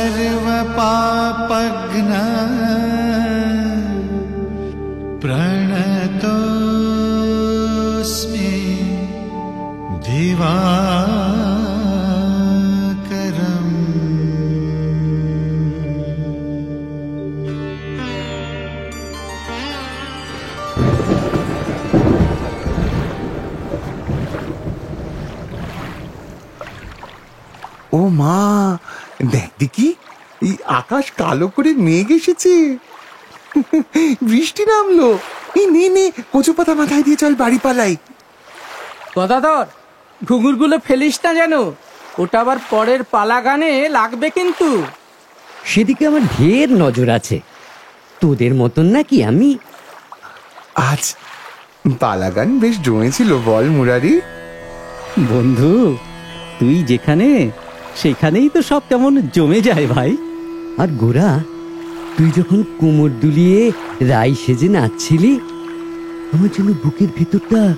सर्वपापघ्न प्रणतोऽस्मि दिवाकरम्। ও মা দেখ এই আকাশ কালো করে মেঘ এসেছে। বৃষ্টি নামলো। এই নে নে কচু পাতা মাথায় দিয়ে চল বাড়ি পালাই। গদাধর ঘুঙুরগুলো ফেলিস না যেন। ওটা আবার পরের পালা গানে লাগবে কিন্তু। সেদিকে আমার ঢের নজর আছে। তোদের মতন নাকি আমি? আজ পালাগান বেশ জমেছিল বল মুরারি। বন্ধু তুই যেখানে সেখানেই তো সব কেমন জমে যায় ভাই। আর গোরা তুই যখন কোমর দুলিয়ে রাই সেজে নাচছিলি আমার যেন বুকের ভিতরটা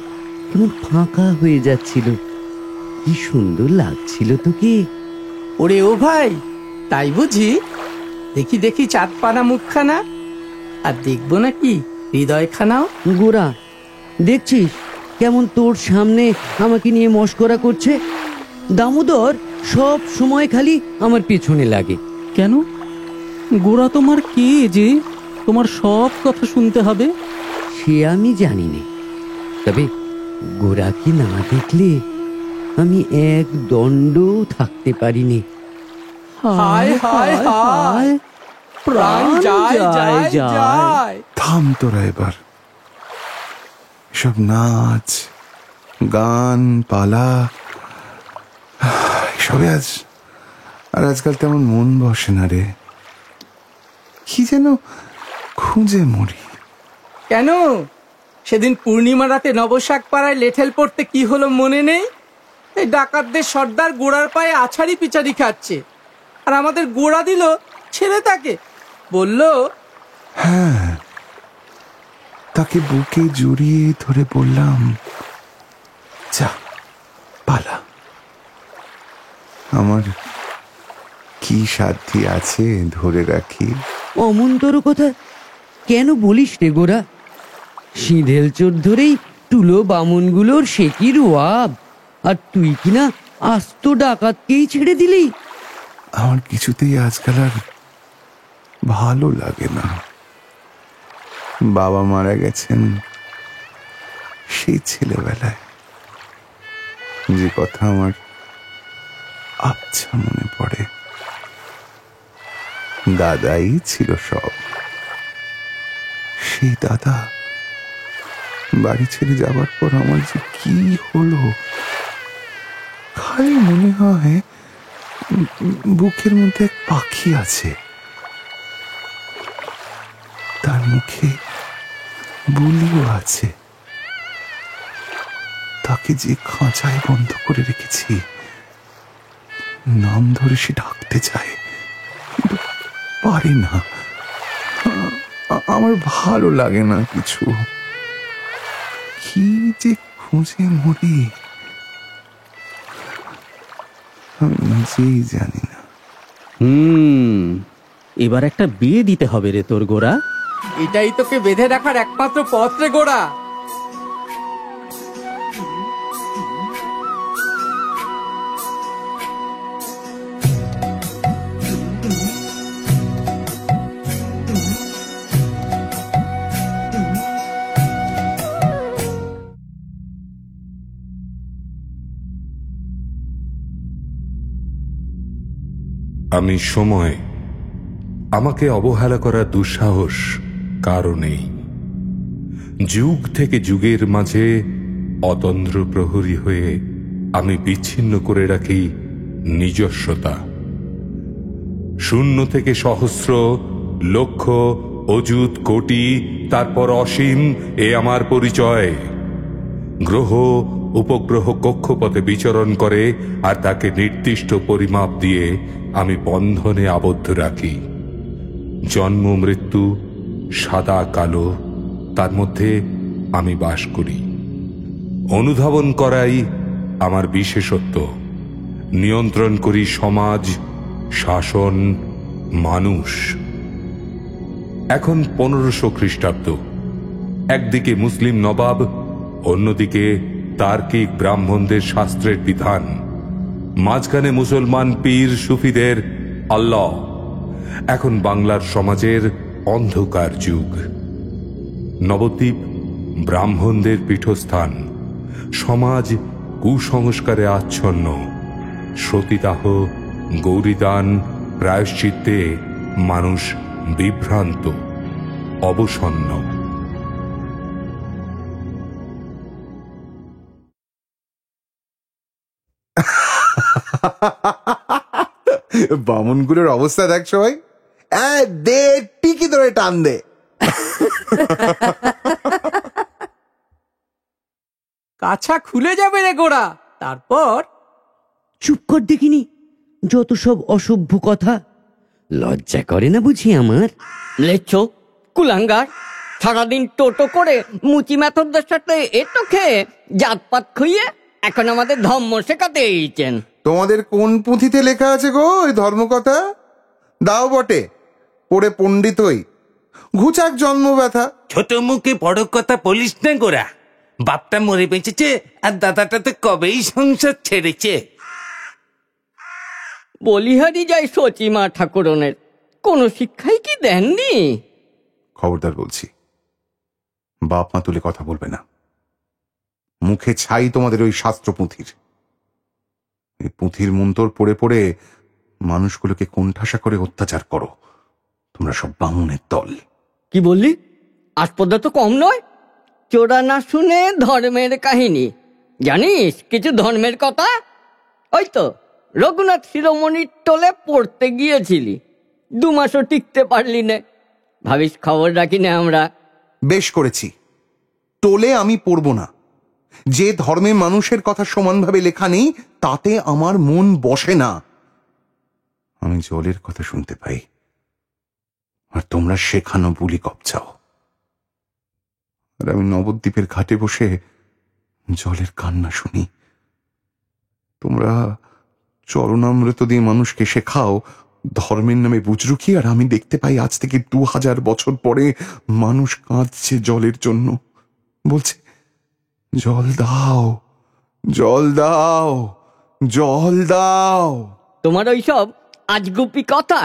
কেমন ফাঁকা হয়ে যাচ্ছিল। কি সুন্দর লাগছিল তোকে। ওরে ও ভাই তাই বুঝি? দেখি দেখি চাঁদ পানা মুখখানা। আর দেখব নাকি হৃদয়খানাও? গোরা দেখছিস কেমন তোর সামনে আমাকে নিয়ে মস্করা করছে? দামোদর সব সময় খালি আমার পেছনে লাগে। কেন? গোড়া তোমার কে যে তোমার সব কথা শুনতে হবে? সে আমি জানি না। তবে গোরাকে না দেখলে আমি এক দণ্ড থাকতে পারিনি হায় হায় হায় প্রাণ যায় যায়। যায়। থাম তোরা এবার। এসব নাচ গান পালা। এসবে আজ। আর আজকাল তেমন মন বসে না রে। কি যেন খুঁজে মরি। কেন? সেদিন পূর্ণিমা রাতে নবশাক পাড়ায় লেঠেল পড়তে কি হলো মনে নেই? এই ডাকাতদের সর্দার গোড়ার পায়ে আছাড়ি পিছাড়ি খাচ্ছে। আর আমাদের গোড়া দিল ছেড়ে তাকে। বলল হ্যাঁ তাকে বুকে জড়িয়ে ধরে বললাম যা পালা। আমার কি সাধ্যি আছে ধরে রাখি? অমন তোর কথা কেন বলিস রে গোরা? সিঁধেল চোর ধরেই তুলো বামুনগুলোর সে কি রোয়াব আর তুই কিনা আস্ত ডাকাতকেই ছেড়ে দিলি? আমার কিছুতেই আজকাল আর ভালো লাগে না। বাবা মারা গেছেন সেই ছেলেবেলায়। যে কথা আমার আচ্ছা মনে পড়ে। দাদাই ছিল সব। সেই দাদা বাড়ি ছেড়ে যাবার পর আমার যে কি হলো, খালি মনে হয় বুকের মধ্যে এক পাখি আছে। তার মুখে বুলিও আছে। তাকে যে খাঁচায় বন্ধ করে রেখেছি। নাম ধরে সে ডাকতে চায়। কিন্তু পারে না। আমার ভালো লাগে না কিছু। কি যে খুঁজে মরি। আমি নিজেই জানি না। হুম এবার একটা বিয়ে দিতে হবে রে তোর গোড়া এটাই তোকে বেঁধে রাখার একমাত্র পথ রে গোড়া আমি সময়। আমাকে অবহেলা করার দুঃসাহস কারও নেই। যুগ থেকে যুগের মাঝে অতন্দ্র প্রহরী হয়ে আমি বিচ্ছিন্ন করে রাখি নিজস্বতা। শূন্য থেকে সহস্র, লক্ষ, অযুত, কোটি, তারপর অসীম, এ আমার পরিচয়। গ্রহ উপগ্রহ কক্ষপথে বিচরণ করে আর তাকে নির্দিষ্ট পরিমাপ দিয়ে আমি বন্ধনে আবদ্ধ রাখি। জন্ম, মৃত্যু, সাদা, কালো, তার মধ্যে আমি বাস করি। অনুধাবন করাই আমার বিশেষত্ব। নিয়ন্ত্রণ করি সমাজ, শাসন, মানুষ। এখন পনেরোশো খ্রিস্টাব্দ। একদিকে মুসলিম নবাব, অন্যদিকে তার্কিক ব্রাহ্মণদের শাস্ত্রের বিধান। মাঝখানে মুসলমান পীর সুফিদের আল্লাহ। এখন বাংলার সমাজের অন্ধকার যুগ। নবদ্বীপ ব্রাহ্মণদের পীঠস্থান। সমাজ কুসংস্কারে আচ্ছন্ন। সতীদাহ, গৌরীদান প্রায়শ্চিত্তে মানুষ বিভ্রান্ত, অবসন্ন। বামনগুলোর অবস্থা দেখ সবাই। হ্যাঁ দে টিকি ধরে টান দে। কাছা খুলে যাবে রে গোড়া তারপর? চুপ কর দেখিনি যত সব অসভ্য কথা। লজ্জা করে না বুঝি আমার? লেচ্ছ কুলাঙ্গার সারাদিন টোটো করে মুচি মেথরদের সাথে এটো খেয়ে জাতপাত খুইয়ে এখন আমাদের ধর্ম শেখাতে এইছেন তোমাদের কোন পুঁথিতে লেখা আছে গো ওই ধর্মকথা? দাও বটে পড়ে পণ্ডিত হই। ঘুচাক জন্ম ব্যথা। ছোট মুখে বড় কথা বলিস না গোরা। বাপটা মরে বেঁচেছে আর দাদাটা তো কবেই সংসার ছেড়েছে। বলিহারি যায় সচিমা ঠাকুরনের কোনো শিক্ষাই কি দেননি? খবরদার বলছি বাপ মা তুলে কথা বলবে না। মুখে ছাই তোমাদের ওই শাস্ত্র পুঁথির এই পুঁথির মন্তর পড়ে পড়ে মানুষগুলোকে কোণঠাসা করে অত্যাচার করো। তোমরা সব বামুনের দল। কি বললি? আসপদা তো কম নয়। চোরা না শুনে ধর্মের কাহিনী। জানিস কিছু ধর্মের কথা? ওই তো রঘুনাথ শিরোমণির টোলে পড়তে গিয়েছিলি। দু মাসও টিকতে পারলি না। ভাবিস খবর রাখি না আমরা। বেশ করেছি। টোলে আমি পড়ব না। যে ধর্মে মানুষের কথা সমানভাবে লেখা নেই, তাতে আমার মন বসে না। আমি জলের কথা শুনতে পাই। আর তোমরা শেখানো বুলি কপচাও আর আমি নবদ্বীপের ঘাটে বসে জলের কান্না শুনি। তোমরা চরণামৃত দিয়ে মানুষকে শেখাও, ধর্মের নামে বুজরুকি আর আমি দেখতে পাই আজ থেকে দু হাজার বছর পরে মানুষ কাঁদছে জলের জন্য। বলছে জল দাও জল দাও জল দাও। তোমার ওই সব আজগুপি কথা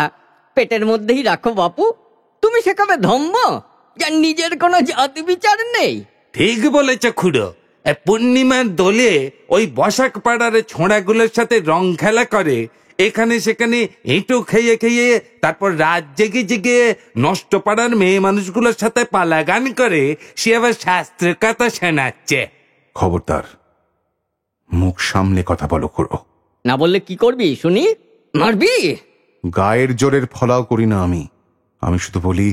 পেটের মধ্যেই রাখো বাপু। তুমি সেখানে ধম্ম যার নিজের কোনো জাতি বিচার নেই। ঠিক বলেছ খুড়ো। এ পূর্ণিমার দোলে ওই বসাক পাড়ার ছোঁড়াগুলোর সাথে রং খেলা করে। এখানে সেখানে এঁটো খেয়ে খেয়ে তারপর রাত জেগে জেগে নষ্ট পাড়ার মেয়ে মানুষগুলোর সাথে পালা গান করে। সে আবার শাস্ত্রের কথা শোনাচ্ছে। খবরদার মুখ সামলে কথা বলো করো না বললে কি করবি শুনি? মারবি? গায়ের জোরের ফলাও করি না আমি। আমি শুধু বলি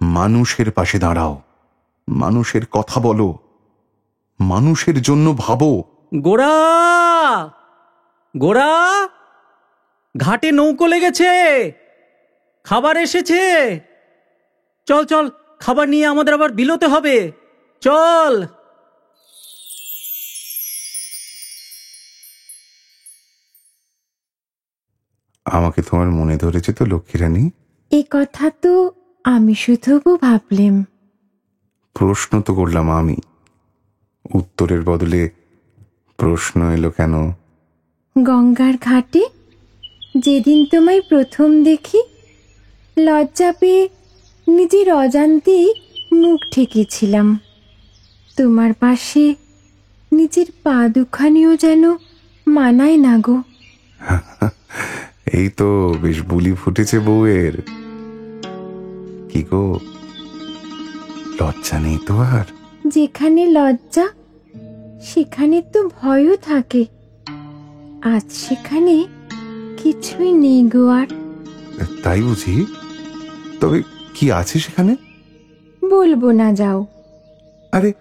মানুষের পাশে দাঁড়াও। মানুষের কথা বলো। মানুষের জন্য ভাবো। গোড়া গোড়া ঘাটে নৌকো লেগেছে। খাবার এসেছে। চল চল খাবার নিয়ে আমাদের আবার বিলোতে হবে। চল! আমাকে তোমার মনে ধরেছে তো লক্ষ্মীরানী। এ কথা তো আমি শুধু ভাবলেম। প্রশ্ন তো করলাম আমি। উত্তরের বদলে প্রশ্ন এলো কেন? গঙ্গার ঘাটে যেদিন তোমায় প্রথম দেখি লজ্জা পেয়ে নিজের অজান্তেই মুখ ঠেকেছিলাম। তোমার পাশে নিজের পা দুখানিও যেন মানায় না গো। এই তো বেশ বুলি ফুটেছে বউয়ের। কি গো? লজ্জা নেই তো আর? যেখানে লজ্জা সেখানে তো ভয়ও থাকে। আজ সেখানে কিছুই নেই গো আর। তাই বুঝি? তবে কি আছে সেখানে? বলব না যাও। আরে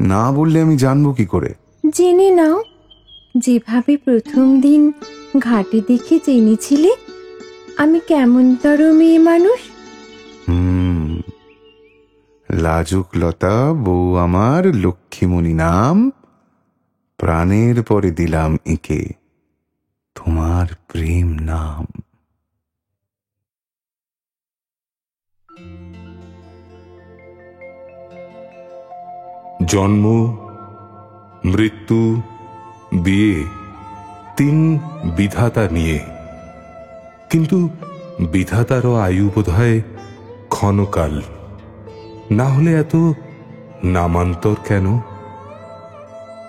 না বললে আমি জানব কি করে? জেনে নাও যেভাবে প্রথম দিন ঘাটে দেখে জেনেছিলে, আমি কেমনতর মেয়ে মানুষ? হুম লাজুক লতা বউ আমার লক্ষ্মীমণি নাম, প্রাণের পরে দিলাম একে তোমার প্রেম নাম। জন্ম, মৃত্যু বিয়ে তিন বিধাতা নিয়ে। কিন্তু বিধাতারও আয়ু বোধ হয় ক্ষণকাল। না হলে এত নামান্তর কেন?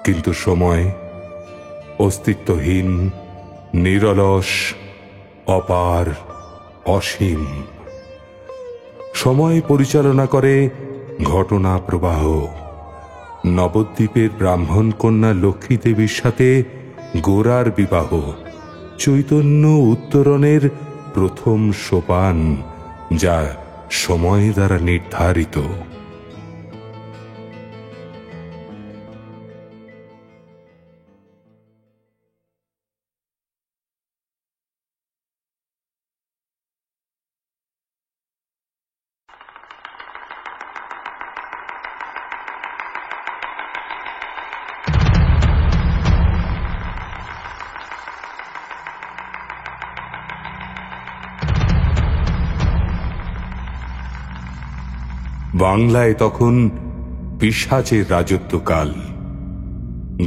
কিন্তু সময় অস্তিত্বহীন, নিরলস, অপার, অসীম। সময় পরিচালনা করে ঘটনা প্রবাহ। নবদ্বীপের ব্রাহ্মণ কন্যা লক্ষ্মী দেবীর সাথে গোরার বিবাহ। চৈতন্য উত্তরণের প্রথম সোপান, যা সময় দ্বারা নির্ধারিত। বাংলায় তখন পিসাচের রাজত্বকাল।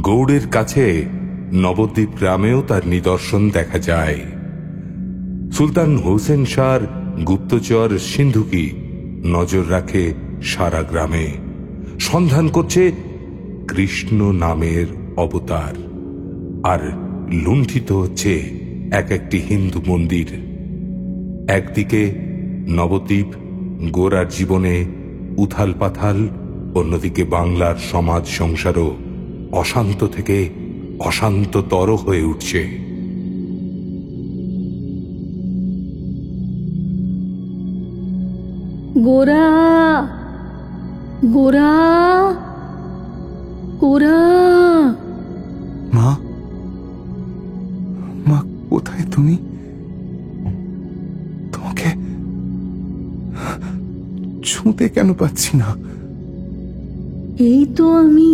গৌড়ের কাছে নবদ্বীপ গ্রামেও তার নিদর্শন দেখা যায়। সুলতান হোসেন শাহর গুপ্তচর সিন্ধুকি নজর রাখে সারা গ্রামে। সন্ধান করছে কৃষ্ণ নামের অবতার। আর লুণ্ঠিত হচ্ছে এক একটি হিন্দু মন্দির। একদিকে নবদ্বীপ গোরার জীবনে উথাল পাথাল অন্যদিকে বাংলার সমাজ সংসারও অশান্ত থেকে অশান্ততর হয়ে উঠছে। গোরা গোরা গোরা। ছুঁতে কেন পাচ্ছি না? এই তো আমি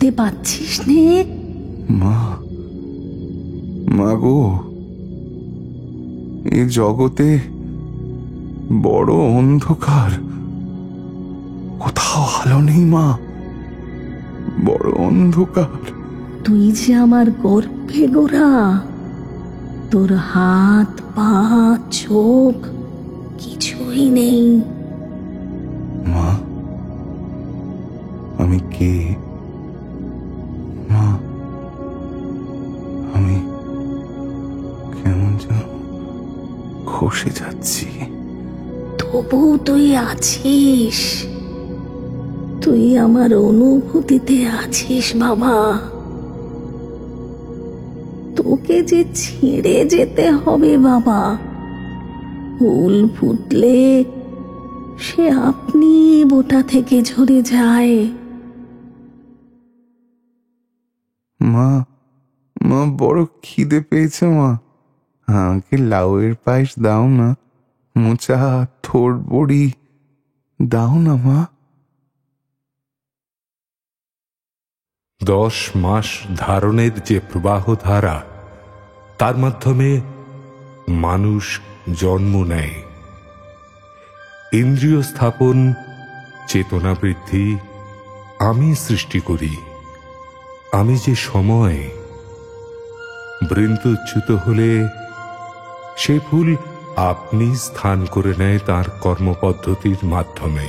তে পাচ্ছিস নে। মা মা গো এ জগতে বড় অন্ধকার। কোথাও আলো নেই মা। বড় অন্ধকার। তুই যে আমার গর্ভে গোরা তোর হাত পা চোখ কিছুই নেই। কে? মা, আমি কেমন যেন খসে যাচ্ছি। তবু তুই আছিস। তুই আমার অনুভূতিতে আছিস, বাবা। তোকে যে ছেড়ে যেতে হবে, বাবা ফুল ফুটলে সে আপনি বোটা থেকে ঝরে যায়। মা মা, বড় খিদে পেয়েছে মা। আমাকে লাউয়ের পায়েস দাও না, মোচা, থোর বড়ি দাও না মা। দশ মাস ধারণের যে প্রবাহ ধারা, তার মাধ্যমে মানুষ জন্ম নেয়। ইন্দ্রিয় স্থাপন চেতনা বৃদ্ধি আমি সৃষ্টি করি। আমি যে সময় বৃন্দচ্যুত হলে সে ফুল আপনি স্থান করে নেয় তার কর্মপদ্ধতির মাধ্যমে।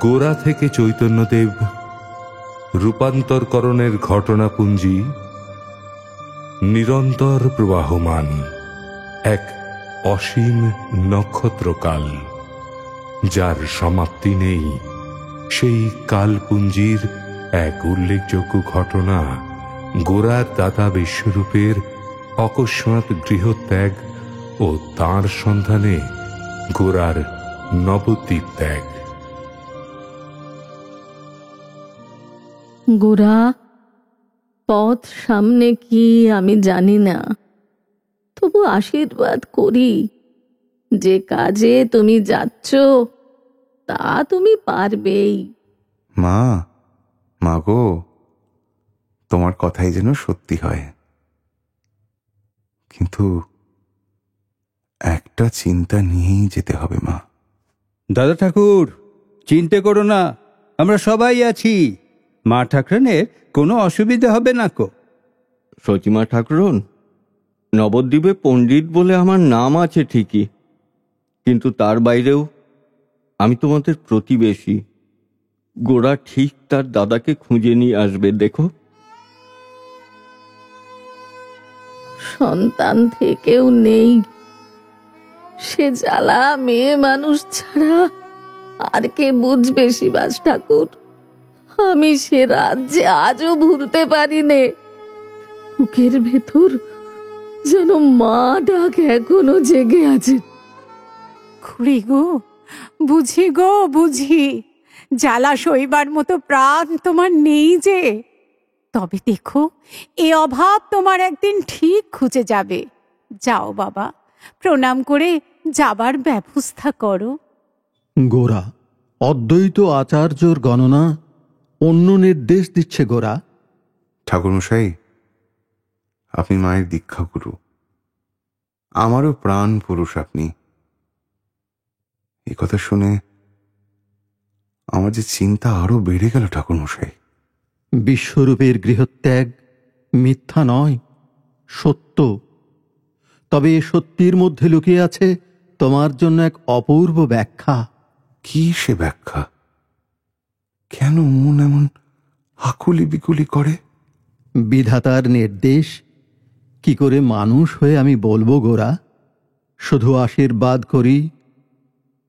গোড়া থেকে চৈতন্যদেব রূপান্তরকরণের ঘটনাপুঞ্জি নিরন্তর প্রবাহমান এক অসীম নক্ষত্রকাল, যার সমাপ্তি নেই সেই কালপুঞ্জির এক উল্লেখযোগ্য ঘটনা। গোড়ার দাতা বিশ্বরূপের অকস্মাৎ গৃহত্যাগ ও তার সন্ধানে গোড়ার নবদ্বীপ ত্যাগ। গোরা পথ সামনে কি আমি জানি না। তবু আশীর্বাদ করি। যে কাজে তুমি যাচ্ছ তা তুমি পারবেই। মা মা গো তোমার কথাই যেন সত্যি হয়। কিন্তু একটা চিন্তা নিয়েই যেতে হবে মা। দাদা ঠাকুর চিন্তে করো না আমরা সবাই আছি। মা ঠাকরানের কোনো অসুবিধা হবে না কো। সচিমা ঠাকুরন নবদ্বীপে পণ্ডিত বলে আমার নাম আছে ঠিকই কিন্তু তার বাইরেও আমি তোমাদের প্রতিবেশী। গোড়া ঠিক তার দাদাকে খুঁজে নিয়ে আসবে দেখো। সন্তান থেকেও নেই। সে জ্বালা মেয়ে মানুষ ছাড়া আর কে বুঝবে শিবাস ঠাকুর? আমি সে রাজ্যে আজও ভুলতে পারি নে বুকের ভেতর যেন মা ডাক এখনও জেগে আছে। খুড়ি গো বুঝি গো বুঝি। জ্বালা সইবার মতো প্রাণ তোমার নেই যে। তবে দেখো এ অভাব তোমার একদিন ঠিক খুঁজে যাবে। যাও বাবা প্রণাম করে যাবার ব্যবস্থা করো। গোরা অদ্বৈত আচার্যর গণনা অন্য নির্দেশ দিচ্ছে গোরা। ঠাকুরমশাই আপনি মায়ের দীক্ষা গুরু আমারও প্রাণ পুরুষ আপনি। এই কথা শুনে আমার যে চিন্তা আরও বেড়ে গেল ঠাকুরমশাই। বিশ্বরূপের গৃহত্যাগ মিথ্যা নয় সত্য। তবে এ সত্যির মধ্যে লুকিয়ে আছে তোমার জন্য এক অপূর্ব ব্যাখ্যা। কি সে ব্যাখ্যা? কেন মন এমন আকুলি বিকুলি করে? বিধাতার নির্দেশ কি করে মানুষ হয়ে আমি বলব গোরা? শুধু আশীর্বাদ করি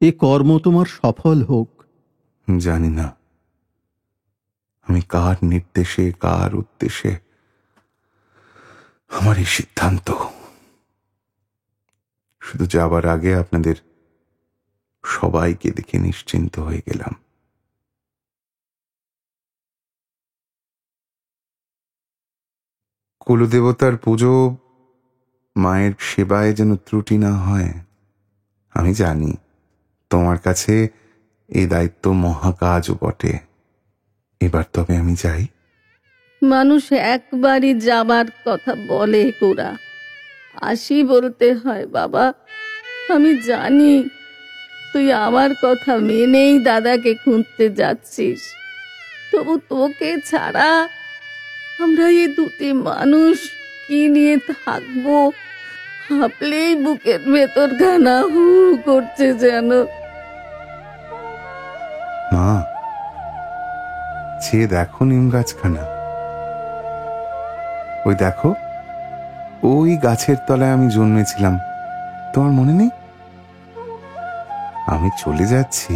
এ কর্ম তোমার সফল হোক। জানি না। আমি কার নির্দেশে, কার উদ্দেশ্যে আমার এই সিদ্ধান্ত? শুধু যাবার আগে আপনাদের সবাইকে দেখে নিশ্চিন্ত হয়ে গেলাম। কুলদেবতার পুজো মায়ের সেবায় যেন ত্রুটি না হয়, আমি জানি। তোমার কাছে এই দায়িত্ব মহাকাজও বটে। এবার তবে আমি যাই। মানুষ একবারই যাবার কথা বলে গোরা। আসি বলতে হয়, বাবা, আমি জানি তুই আমার কথা মেনেই দাদাকে খুঁজতে যাচ্ছিস। তবু তোকে ছাড়া আমরা এই দুটি মানুষ কি নিয়ে থাকব? ভাবলেই বুকের ভেতর গানা হু করছে যেন। মা চেয়ে দেখো নিম গাছখানা। ওই দেখো, ওই গাছের তলায় আমি জন্মেছিলাম। তোমার মনে নেই? আমি চলে যাচ্ছি,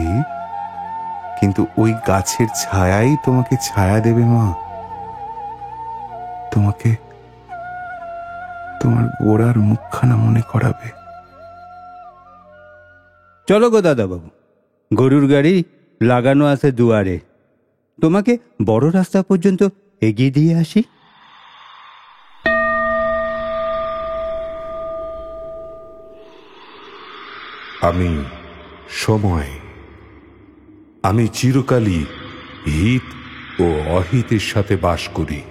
কিন্তু ওই গাছের ছায়াই তোমাকে ছায়া দেবে মা। তোমাকে তোমার গোড়ার মুখখানা মনে করাবে। চলো গো দাদাবাবু, গরুর গাড়ি লাগানো আছে দুয়ারে। তোমাকে বড় রাস্তা পর্যন্ত এগিয়ে দিয়ে আসি। আমি সময়। আমি চিরকালই হিত ও অহিতের সাথে বাস করি।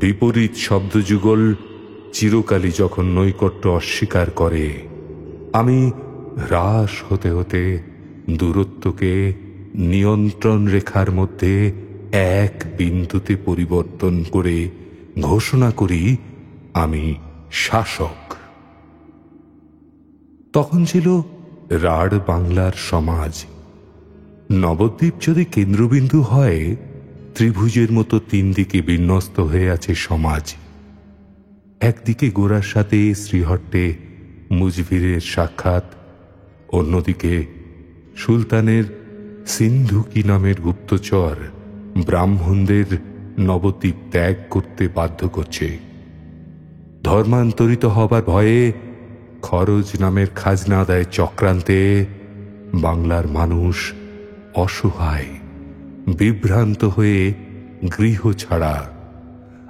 বিপরীত শব্দযুগল চিরকালই যখন নৈকট্য অস্বীকার করে, আমি হ্রাস হতে হতে দূরত্বকে নিয়ন্ত্রণ রেখার মধ্যে এক বিন্দুতে পরিবর্তন করে ঘোষণা করি, আমি শাসক। তখন ছিল রাঢ় বাংলার সমাজ। নবদ্বীপ যদি কেন্দ্রবিন্দু হয়, ত্রিভুজের মতো তিন দিকে বিন্যস্ত হয়ে আছে সমাজ। একদিকে গোড়ার সাথে শ্রীহট্টে মুজভিরের সাক্ষাৎ, অন্যদিকে সুলতানের সিন্ধুকি নামের গুপ্তচর ব্রাহ্মণদের নবদ্বীপ ত্যাগ করতে বাধ্য করছে। ধর্মান্তরিত হবার ভয়ে খরচ নামের খাজনা আদায় চক্রান্তে বাংলার মানুষ অসহায়, বিভ্রান্ত হয়ে গৃহ ছাড়া।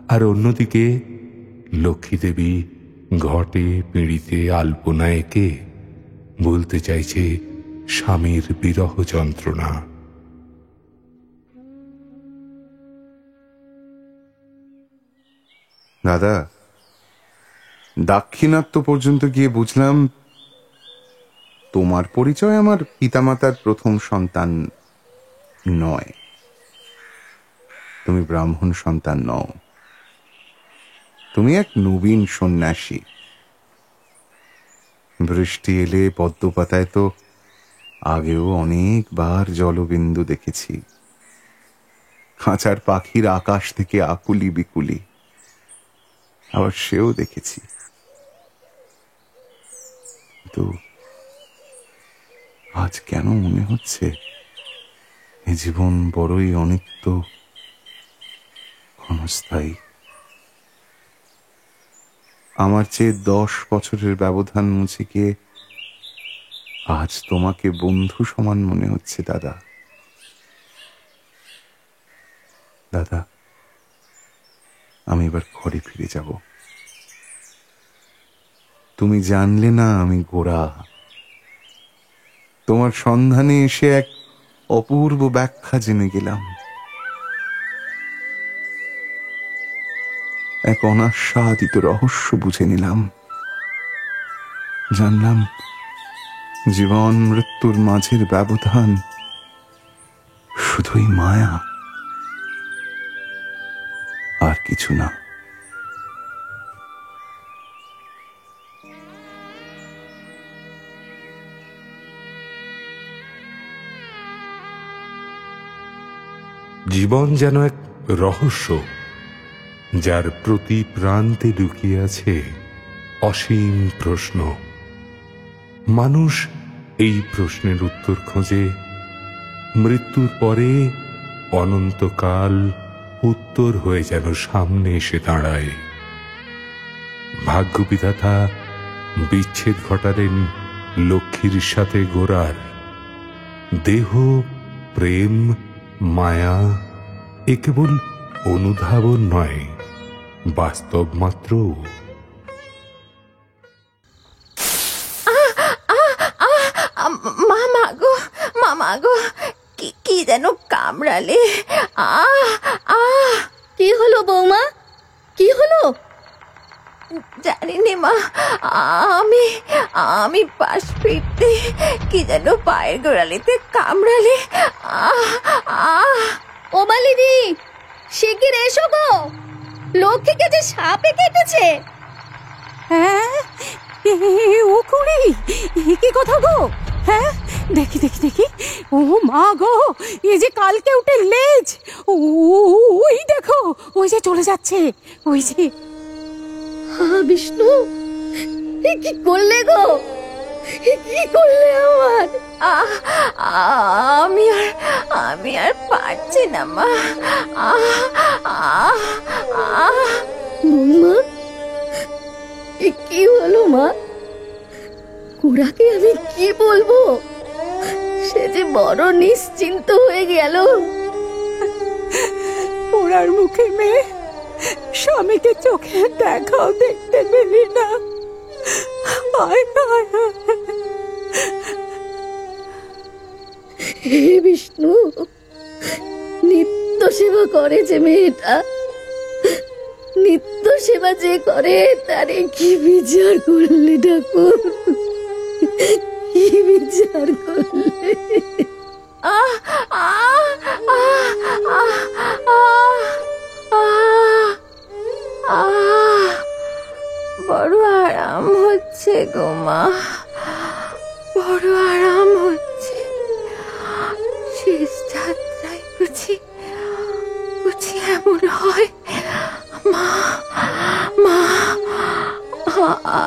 আর অন্যদিকে লক্ষ্মী দেবী ঘটে পিঁড়িতে আলপনায় এঁকে বলতে চাইছে স্বামীর বিরহ যন্ত্রণা। দাদা, দাক্ষিণাত্য পর্যন্ত গিয়ে বুঝলাম তোমার পরিচয় আমার পিতামাতার প্রথম সন্তান নয়। তুমি ব্রাহ্মণ সন্তান নও। তুমি এক নবীন সন্ন্যাসী। বৃষ্টি এলে পদ্মপাতায় তো আগেও অনেকবার জলবিন্দু দেখেছি। খাঁচার পাখির আকাশ থেকে আকুলি বিকুলি। আবার সেও দেখেছি। তো আজ কেন মনে হচ্ছে এ জীবন বড়ই অনিত্য, ক্ষণস্থায়ী? আমার চেয়ে দশ বছরের ব্যবধান মুছে গিয়ে আজ তোমাকে বন্ধু সমান মনে হচ্ছে, দাদা। দাদা, আমি এবার ঘরে ফিরে যাব। তুমি জানলে না আমি গোড়া। তোমার সন্ধানে এসে এক অপূর্ব ব্যাখ্যা জেনে গেলাম। এক অনাস্বাদিত রহস্য বুঝে নিলাম। জানলাম জীবন মৃত্যুর মাঝের ব্যবধান শুধুই মায়া আর কিছু না। জীবন যেন এক রহস্য যার প্রতি প্রান্তে লুকিয়ে আছে অসীম প্রশ্ন। মানুষ এই প্রশ্নের উত্তর খোঁজে। মৃত্যুর পরে অনন্তকাল উত্তর হয়ে যেন সামনে এসে দাঁড়ায়। ভাগ্যবিধাতা বিচ্ছেদ ঘটালেন লক্ষ্মীর সাথে গোড়ার দেহ, প্রেম, মায়া এ কেবল অনুধাবন নয়, বাস্তব মাত্র আমি পাশ ফিরতে কি যেন পায়ের গোড়ালিতে কামড়ালে। ও মালিনী শিগগির এসো গো। লক্ষ্মীকে যে সাপে কেটেছে। হ্যাঁ ও কুড়ি এ কি কথা গো? হ্যাঁ দেখি দেখি দেখি। ও মা গো এই যে কালকে উঠে লেজ। ওই দেখো ওই যে চলে যাচ্ছে ওই যে। হা বিষ্ণু কি করলে গো? কি করলে আমার? আমি আর আমি আর পারছি না, মা। বৌমা কি হলো, মা? কুড়াকে আমি কি বলব? সে যে বড় নিশ্চিন্ত হয়ে গেল। পোড়ার মুখে মেয়ে স্বামীকে চোখে দেখাও দেখতে পেলি না। হে বিষ্ণু, নিত্য সেবা করে যে মেয়েটা। নিত্য সেবা যে করে, তারে কি বিচার করলে ঠাকুর? কি বিচার করলে? আহ আহ আহ আহ আহ। হচ্ছে গো মা। বড় আরাম হচ্ছে। শেষ যাত্রায় বুঝি বুঝি এমন হয়। মা মা,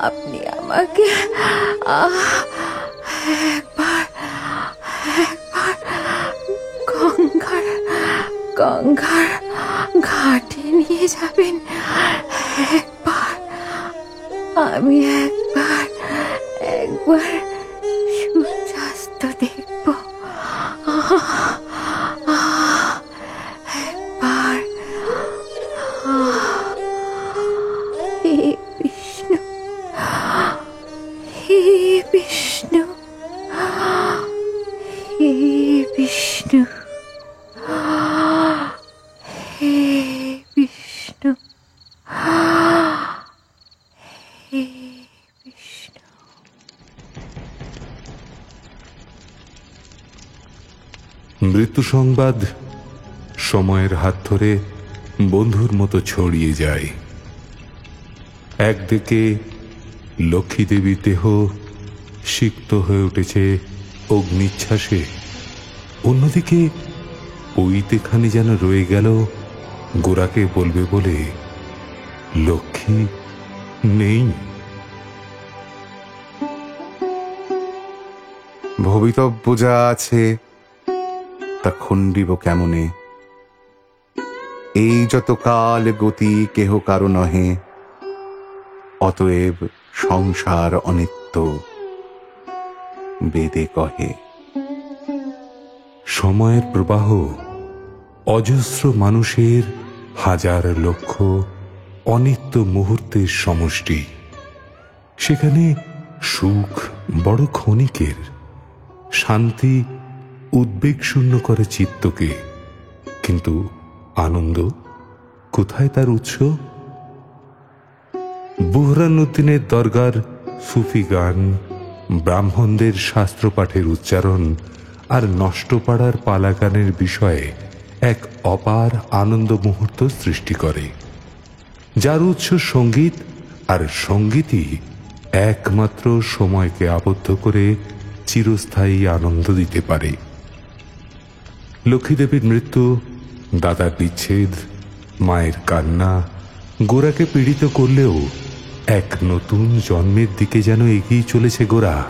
আপনি আমাকে একবার একবার গঙ্গার গঙ্গার ঘাটে নিয়ে যাবেন। একবার আমি একবার মৃত্যু সংবাদ সময়ের হাত ধরে বন্ধুর মতো ছড়িয়ে যায়। একদিকে লক্ষ্মী দেবীর দেহ সিক্ত হয়ে উঠেছে অগ্নিচ্ছ্বাসে, অন্যদিকে ওইতেখানি যেন রয়ে গেল গোরাকে বলবে বলে লক্ষ্মী নেই। ভবিতব্য যা আছে তা খণ্ডিব কেমনে? এই যত কাল গতি কেহ কারও নহে, অতএব সংসার অনিত্য, বেদে কহে। সময়ের প্রবাহ, অজস্র মানুষের হাজার লক্ষ অনিত্য মুহূর্তের সমষ্টি। সেখানে সুখ বড় ক্ষণিকের, শান্তি উদ্বেগ শূন্য করে চিত্তকে। কিন্তু আনন্দ কোথায় তার উৎস? বুহরানুদ্দিনের দরগার সুফি গান, ব্রাহ্মণদের শাস্ত্রপাঠের উচ্চারণ আর নষ্টপাড়ার পালাগানের বিষয়ে এক অপার আনন্দ মুহূর্ত সৃষ্টি করে, যার উৎস সংগীত আর সঙ্গীতই একমাত্র সময়কে আবদ্ধ করে চিরস্থায়ী আনন্দ দিতে পারে। লক্ষ্মীদেবীর মৃত্যু দাদার বিচ্ছেদ মায়ের কান্না গোরাকে পীড়িত করলেও এক নতুন জন্মের দিকে যেন এগিয়ে চলেছে গোরা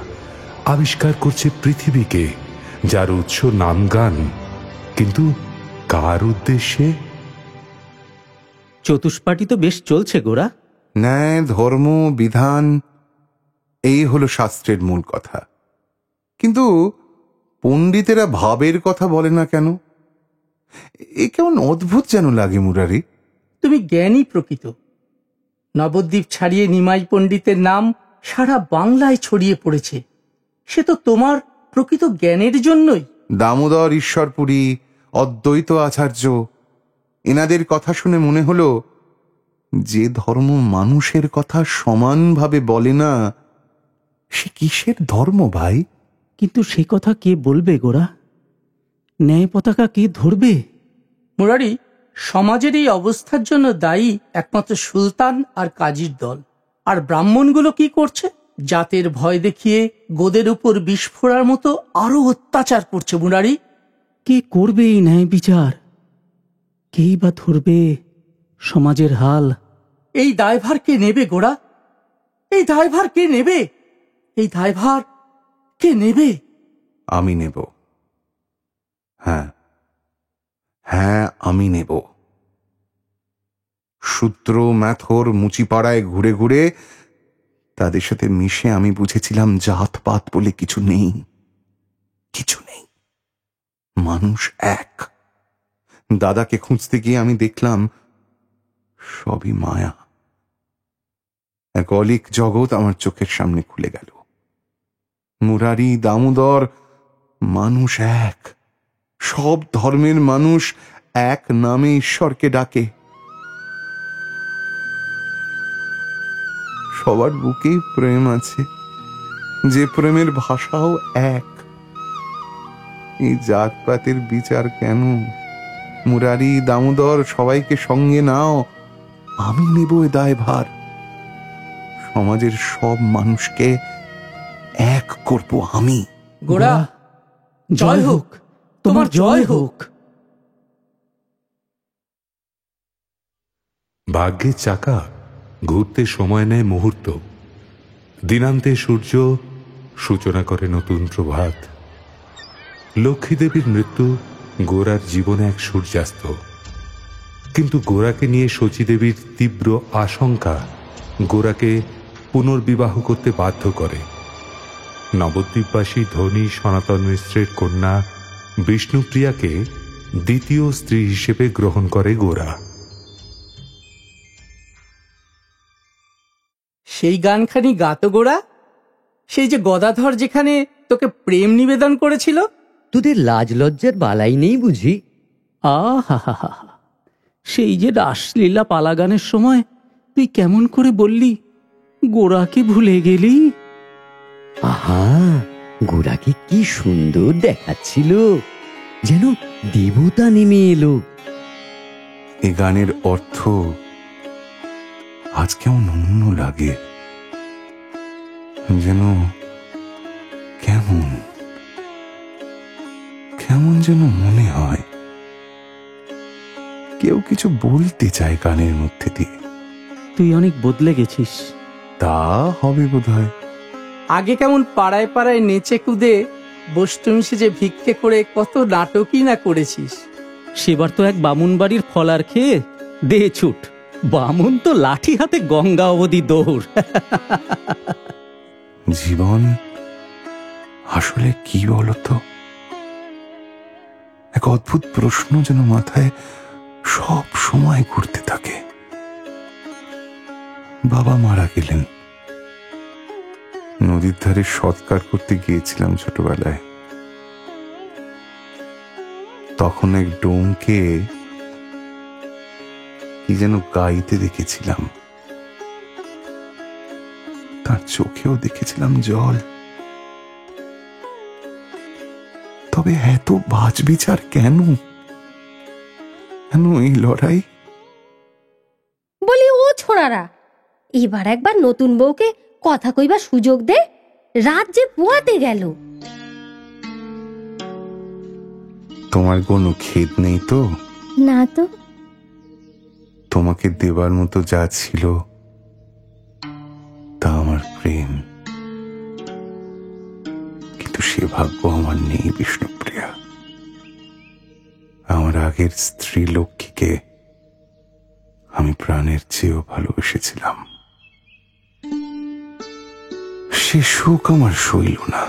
আবিষ্কার করছে পৃথিবীকে যার উৎস নাম গান কিন্তু কার উদ্দেশ্যে? চতুষ্পাটি তো বেশ চলছে গোরা। ন্যায় ধর্ম বিধান এই হলো শাস্ত্রের মূল কথা। কিন্তু পণ্ডিতেরা ভাবের কথা বলে না কেন? এ কেমন অদ্ভুত যেন লাগে মুরারি। তুমি জ্ঞানী প্রকৃত। নবদ্বীপ ছাড়িয়ে নিমাই পণ্ডিতের নাম সারা বাংলায় ছড়িয়ে পড়েছে। সে তো তোমার প্রকৃত জ্ঞানের জন্যই। দামোদর ঈশ্বরপুরী অদ্বৈত আচার্য এনাদের কথা শুনে মনে হলো যে ধর্ম মানুষের কথা সমানভাবে বলে না সে কিসের ধর্ম ভাই? কিন্তু সে কথা কে বলবে গোরা? ন্যায় পতাকা কে ধরবে? মুরারি সমাজের এই অবস্থার জন্য দায়ী একমাত্র সুলতান আর কাজীর দল। আর ব্রাহ্মণগুলো কি করছে? জাতের ভয় দেখিয়ে গোদের উপর বিস্ফোরার মতো আরও অত্যাচার করছে মুরারি। কে করবে এই ন্যায় বিচার? কেই বা ধরবে সমাজের হাল? এই দায়ভার কে নেবে গোড়া এই দায়ভার কে নেবে? এই দায়ভার কে নেবে? আমি নেব। হ্যাঁ। হ্যাঁ আমি নেব। সূত্র ম্যাথর মুচিপাড়ায় ঘুরে ঘুরে তাদের সাথে মিশে আমি বুঝেছিলাম জাতপাত বলে কিছু নেই। কিছু নেই। মানুষ এক। দাদাকে খুঁজতে গিয়ে আমি দেখলাম সবই মায়া। এক অলিক জগৎ আমার চোখের সামনে খুলে গেল। মুরারি দামোদর, মানুষ এক। সব ধর্মের মানুষ এক নামে ঈশ্বরকে ডাকে। সবার বুকেই প্রেম আছে, যে প্রেমের ভাষাও এক। এই জাতপাতের বিচার কেন? মুরারি দামোদর, সবাইকে সঙ্গে নাও, আমি নেব এ দায়ভার। সমাজের সব মানুষকে এক করব আমি। গোড়া জয় হোক তোমার জয় হোক। ভাগ্যের চাকা ঘুরতে সময় নেয় মুহূর্ত। দিনান্তে সূর্য সূচনা করে নতুন প্রভাত। লক্ষ্মীদেবীর মৃত্যু গোরার জীবনে এক সূর্যাস্ত। কিন্তু গোরাকে নিয়ে শচীদেবীর তীব্র আশঙ্কা গোরাকে পুনর্বিবাহ করতে বাধ্য করে। নবদ্বীপবাসী ধনী সনাতন মিশ্রের কন্যা বিষ্ণুপ্রিয়াকে দ্বিতীয় স্ত্রী হিসেবে গ্রহণ করে গোরা। সেই গানখানি গাতো গোড়া সেই যে গদাধর যেখানে তোকে প্রেম নিবেদন করেছিল? তোদের লাজ লজ্জার বালাই নেই বুঝি? আ হা হা হা সেই যে রাসলীলা পালাগানের সময় তুই কেমন করে বললি গোড়াকে ভুলে গেলি? আহা গোড়াকে কি সুন্দর দেখাচ্ছিল। যেন দেবতা নেমে এলো। এ গানের অর্থ আজ কেমন অন্য লাগে। যেন কেমন কেমন যেন মনে হয়। কেউ কিছু বলতে চায় গানের মধ্যে দিয়ে। তুই অনেক বদলে গেছিস। তা হবে বোধ হয় আগে কেমন পাড়ায় পাড়ায় নেচে কুদে বষ্টমী সেজে ভিক্ষে করে কত নাটকই না করেছিস। সেবার তো এক বামুন বাড়ির ফলার খেয়ে দে ছুট। বামুন তো লাঠি হাতে গঙ্গা অবধি দৌড়। জীবন আসলে কি বলতো? এক অদ্ভুত প্রশ্ন যেন মাথায় সব সময় ঘুরতে থাকে। বাবা মারা গেলেন। নদীর ধারে সৎকার করতে গিয়েছিলাম ছোটবেলায়। তখন এক ডোমকে কি যেন গাইতে দেখেছিলাম। তার চোখেও দেখেছিলাম জল। তবে এত বাজ বিচার কেন? কেন এই লড়াই? বলি, ও ছোড়ারা, এবার একবার নতুন বউকে কথা কইবার সুযোগ দে রাত যে পোয়াতে গেল। তোমার কোনো খেদ নেই তো? না তো। তোমাকে দেবার মতো যা ছিল তা আমার প্রেম। কিন্তু সে ভাগ্য আমার নেই বিষ্ণুপ্রিয়া। আমার আগের স্ত্রী লক্ষ্মীকে আমি প্রাণের চেয়েও ভালোবেসেছিলাম। সে সুখ আমার সইল না।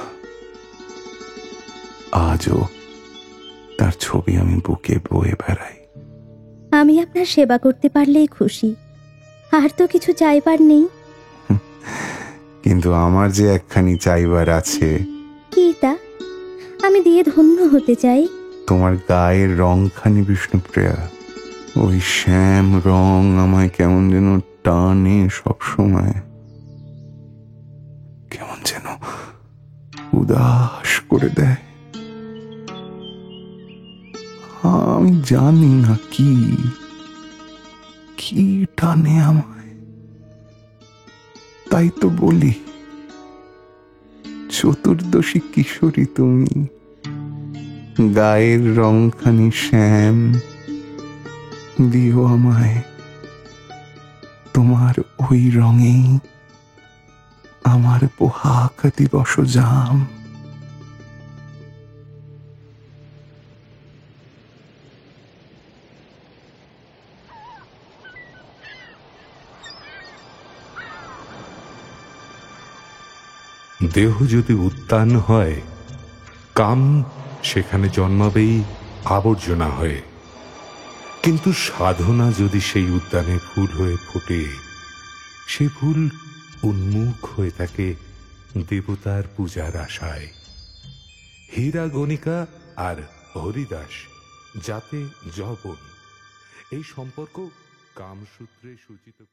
আজও তার ছবি আমি বুকে বয়ে বেড়াই। আমি আপনার সেবা করতে পারলেই খুশি। আর তো কিছু চাইবার নেই। কিন্তু আমার যে একখানি চাইবার আছে। কি তা? আমি দিয়ে ধন্য হতে চাই। তোমার গায়ের রংখানি বিষ্ণুপ্রিয়া। ওই শ্যাম রং আমায় কেমন যেন টানে সব উদাস করে দেয়। আমি জানি না কি কি টানে আমায়। তাই তো বলি, চতুর্দশী কিশোরী তুমি, গায়ের রংখানি শ্যাম, দিও আমায়, তোমার ওই রঙেই। আমার পোহাক দিবস জাম। দেহ যদি উত্তান হয়, কাম সেখানে জন্মাবেই আবর্জনা হয়ে। কিন্তু সাধনা যদি সেই উদ্যানে ফুল হয়ে ফোটে, সে ফুল উন্মুখ হয়ে থাকে দেবতার পূজার আশায়। হীরা গণিকা আর হরিদাস, যাতে জবন এই সম্পর্ক কামসূত্রে সূচিত